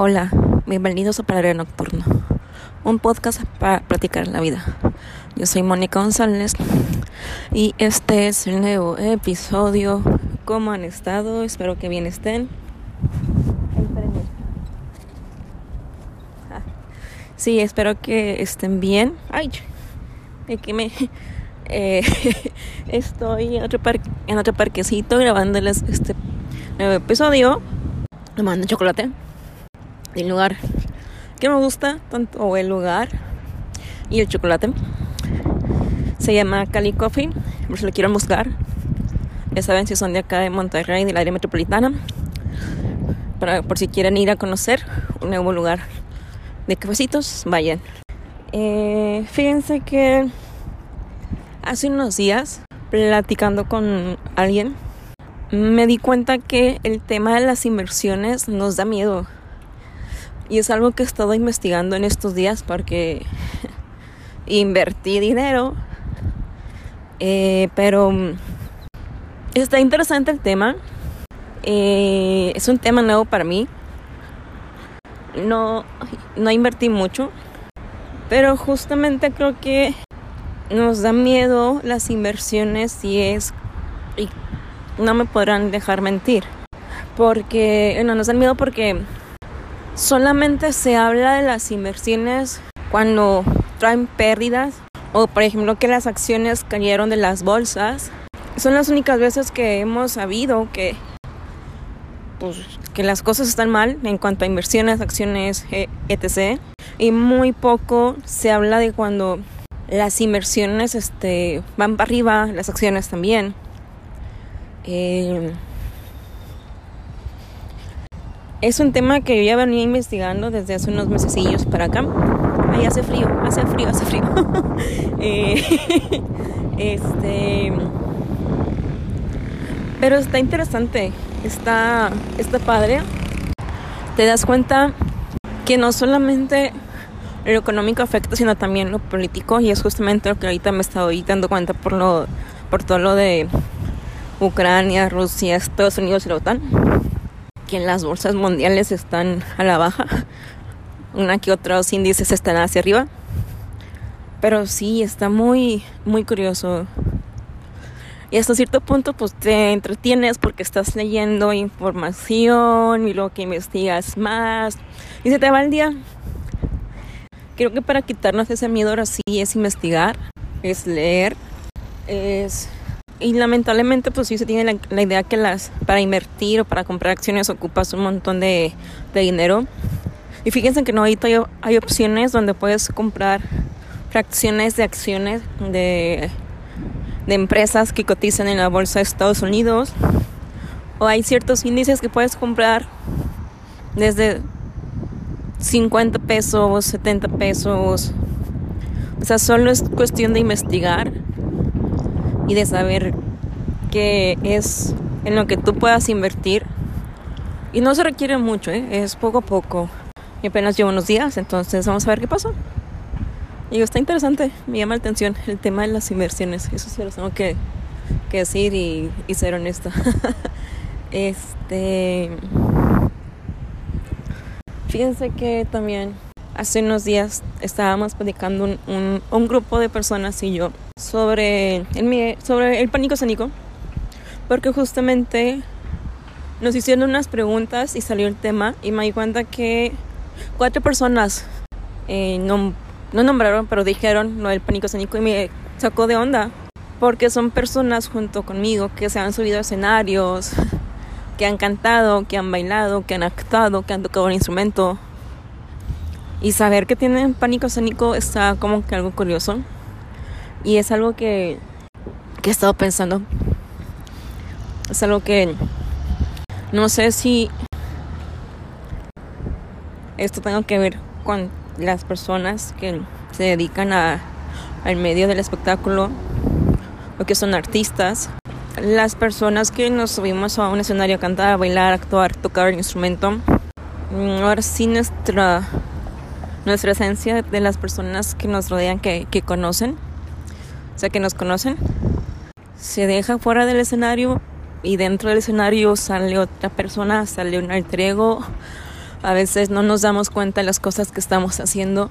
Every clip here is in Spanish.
Hola, bienvenidos a Parario Nocturno, un podcast para platicar la vida. Yo soy Mónica González y este es el nuevo episodio. ¿Cómo han estado? Espero que bien estén. Ah, sí, espero que estén bien. Ay, que me eh, estoy en otro, en otro parquecito grabándoles este nuevo episodio. Me mando chocolate el lugar que me gusta, tanto el lugar y el chocolate. Se llama Cali Coffee, por si lo quieren buscar. Ya saben si son de acá de Monterrey, del área metropolitana. Para, por si quieren ir a conocer un nuevo lugar de cafecitos, vayan. Eh, fíjense que hace unos días, platicando con alguien, me di cuenta que el tema de las inversiones nos da miedo. Y es algo que he estado investigando en estos días porque invertí dinero. Eh, pero está interesante el tema. Eh, es un tema nuevo para mí. No, no invertí mucho. Pero justamente creo que nos da miedo las inversiones y es... Y no me podrán dejar mentir. Porque, no, nos da miedo porque solamente se habla de las inversiones cuando traen pérdidas o por ejemplo que las acciones cayeron de las bolsas. Son las únicas veces que hemos sabido que pues, que las cosas están mal en cuanto a inversiones, acciones, e, etc. Y muy poco se habla de cuando las inversiones este, van para arriba, las acciones también. Eh, es un tema que yo ya venía investigando desde hace unos mesecillos para acá. Ahí hace frío, hace frío, hace frío. Eh, este. Pero está interesante, está, está padre. Te das cuenta que no solamente lo económico afecta, sino también lo político. Y es justamente lo que ahorita me estoy dando cuenta por, lo, por todo lo de Ucrania, Rusia, Estados Unidos y la OTAN que las bolsas mundiales están a la baja. Una que otros índices están hacia arriba. Pero sí, está muy, muy curioso. Y hasta cierto punto, pues te entretienes porque estás leyendo información y luego que investigas más. Y se te va el día. Creo que para quitarnos ese miedo ahora sí es investigar, es leer, es y lamentablemente pues sí se tiene la, idea que las para invertir o para comprar acciones ocupas un montón de, dinero. Y fíjense que no ahorita hay, hay, opciones donde puedes comprar fracciones de acciones de, de empresas que cotizan en la bolsa de Estados Unidos. O hay ciertos índices que puedes comprar desde 50 pesos, 70 pesos. O sea, solo es cuestión de investigar y de saber que es en lo que tú puedas invertir. Y no se requiere mucho, ¿eh? es poco a poco. Y apenas llevo unos días, entonces vamos a ver qué pasa. Y está interesante, me llama la atención el tema de las inversiones. Eso sí lo tengo que, decir y, ser honesta. este. Fíjense que también hace unos días estábamos platicando un, un, grupo de personas y yo sobre el, sobre el pánico escénico, porque justamente nos hicieron unas preguntas y salió el tema y me di cuenta que cuatro personas eh, no, no nombraron, pero dijeron lo del pánico escénico y me sacó de onda, porque son personas junto conmigo que se han subido a escenarios, que han cantado, que han bailado, que han actuado, que han tocado un instrumento y saber que tienen pánico escénico está como que algo curioso. Y es algo que, que he estado pensando. Es algo que no sé si esto tenga que ver con las personas que se dedican a, al medio del espectáculo o que son artistas. Las personas que nos subimos a un escenario a cantar, bailar, actuar, tocar el instrumento. Mm, ahora sí nuestra nuestra esencia de las personas que nos rodean, que, que conocen, sea, que nos conocen, se deja fuera del escenario y dentro del escenario sale otra persona, sale un alter ego, A veces no nos damos cuenta de las cosas que estamos haciendo.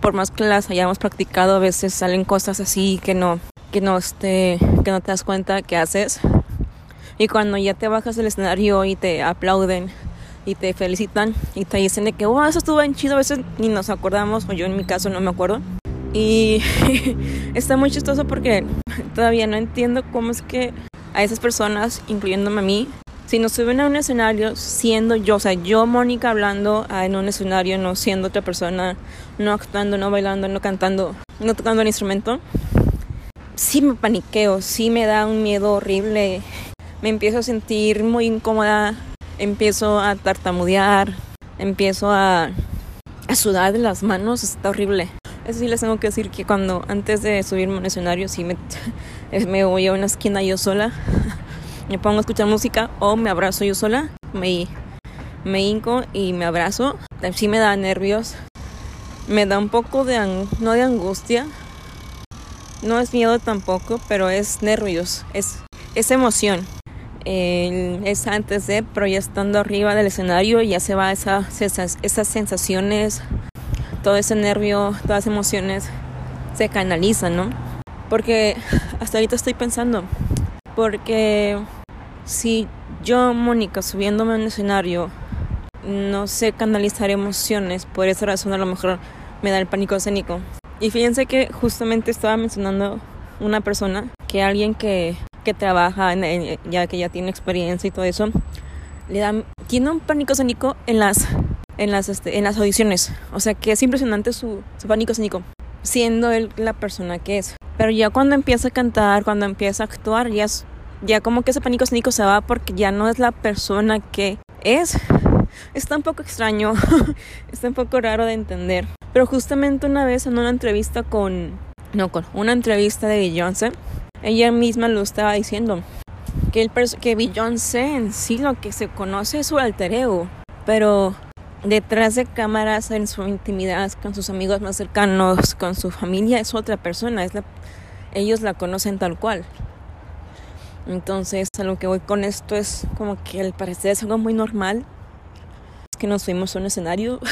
Por más que las hayamos practicado, a veces salen cosas así que no, que no, este, que no te das cuenta que haces. Y cuando ya te bajas del escenario y te aplauden y te felicitan y te dicen de que, wow, eso estuvo bien chido, a veces ni nos acordamos, o yo en mi caso no me acuerdo. Y está muy chistoso porque todavía no entiendo cómo es que a esas personas, incluyéndome a mí, si nos suben a un escenario siendo yo, o sea, yo, Mónica, hablando en un escenario, no siendo otra persona, no actuando, no bailando, no cantando, no tocando el instrumento, sí me paniqueo, sí me da un miedo horrible, me empiezo a sentir muy incómoda, empiezo a tartamudear, empiezo a, sudar las manos, está horrible. Eso sí les tengo que decir que cuando antes de subirme a un escenario sí me, voy a una esquina yo sola, me pongo a escuchar música o me abrazo yo sola, me, me hinco y me abrazo. Sí me da nervios, me da un poco de, no de angustia, no es miedo tampoco, pero es nervios, es, es emoción. es antes de, pero ya estando arriba del escenario ya se va esa, esas, esas sensaciones todo ese nervio, todas las emociones se canalizan, ¿no? Porque hasta ahorita estoy pensando, porque si yo, Mónica, subiéndome a un escenario, no sé canalizar emociones, por esa razón a lo mejor me da el pánico escénico. Y fíjense que justamente estaba mencionando una persona, que alguien que, que trabaja, en, ya que ya tiene experiencia y todo eso, le da, tiene un pánico escénico en las en las, este, en las audiciones. O sea que es impresionante su, su pánico escénico, siendo él la persona que es. Pero ya cuando empieza a cantar, cuando empieza a actuar, ya, ya como que ese pánico escénico se va porque ya no es la persona que es. Está un poco extraño, está un poco raro de entender. Pero justamente una vez en una entrevista con, no, con una entrevista de Beyoncé, ella misma lo estaba diciendo. Que, el que Beyoncé en sí lo que se conoce es su alter ego. Pero detrás de cámaras en su intimidad con sus amigos más cercanos, con su familia, es otra persona, es ellos la conocen tal cual. Entonces, a lo que voy con esto es como que al parecer es algo muy normal. Es que nos fuimos a un escenario.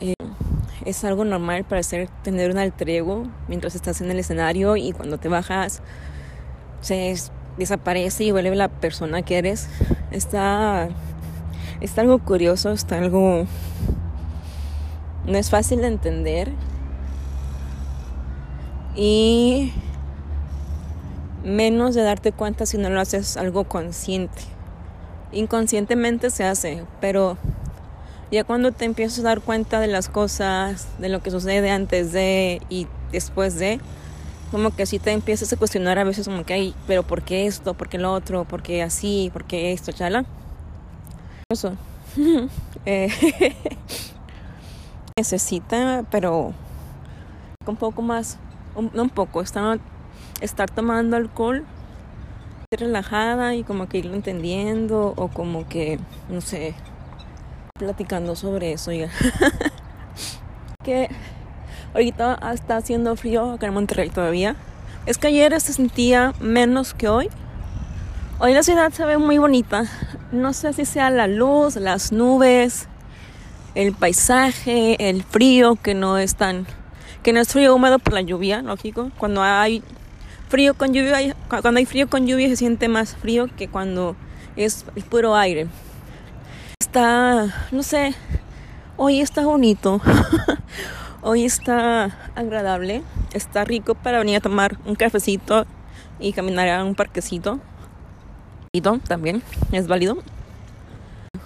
Eh, es algo normal parecer tener un alter ego mientras estás en el escenario y cuando te bajas se desaparece y vuelve la persona que eres. Está Está algo curioso, está algo... No es fácil de entender. Y menos de darte cuenta si no lo haces algo consciente. Inconscientemente se hace, pero ya cuando te empiezas a dar cuenta de las cosas, de lo que sucede antes de y después de, como que así te empiezas a cuestionar a veces como que, hay, pero ¿por qué esto? ¿Por qué lo otro? ¿Por qué así? ¿Por qué esto? Chala. Eso. Eh, necesita, pero un poco más, no un poco, estar, estar tomando alcohol relajada y como que irlo entendiendo o como que, no sé, platicando sobre eso. Ya. que ahorita está haciendo frío acá en Monterrey todavía. Es que ayer se sentía menos que hoy. Hoy la ciudad se ve muy bonita. No sé si sea la luz, las nubes, el paisaje, el frío que no es tan que no es frío húmedo por la lluvia, lógico. Cuando hay frío con lluvia, cuando hay frío con lluvia se siente más frío que cuando es el puro aire. Está, no sé, hoy está bonito. hoy está agradable, está rico para venir a tomar un cafecito y caminar a un parquecito también, es válido.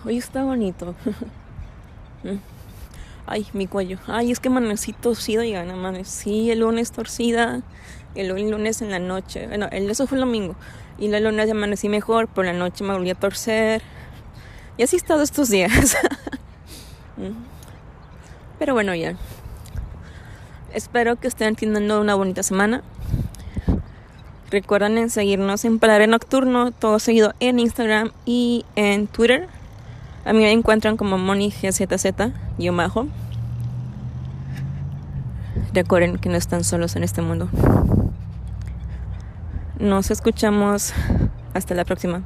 Hoy está bonito. Ay, mi cuello. Ay, es que amanecí torcida y amanecí el lunes torcida. El lunes en la noche. Bueno, el, eso fue el domingo. Y el lunes amanecí mejor, por la noche me volví a torcer. Y así he estado estos días. Pero bueno, ya. Espero que estén teniendo una bonita semana. Recuerden en seguirnos en Paladar Nocturno, todo seguido en Instagram y en Twitter. A mí me encuentran como MoniGZZ, yo majo. Recuerden que no están solos en este mundo. Nos escuchamos. Hasta la próxima.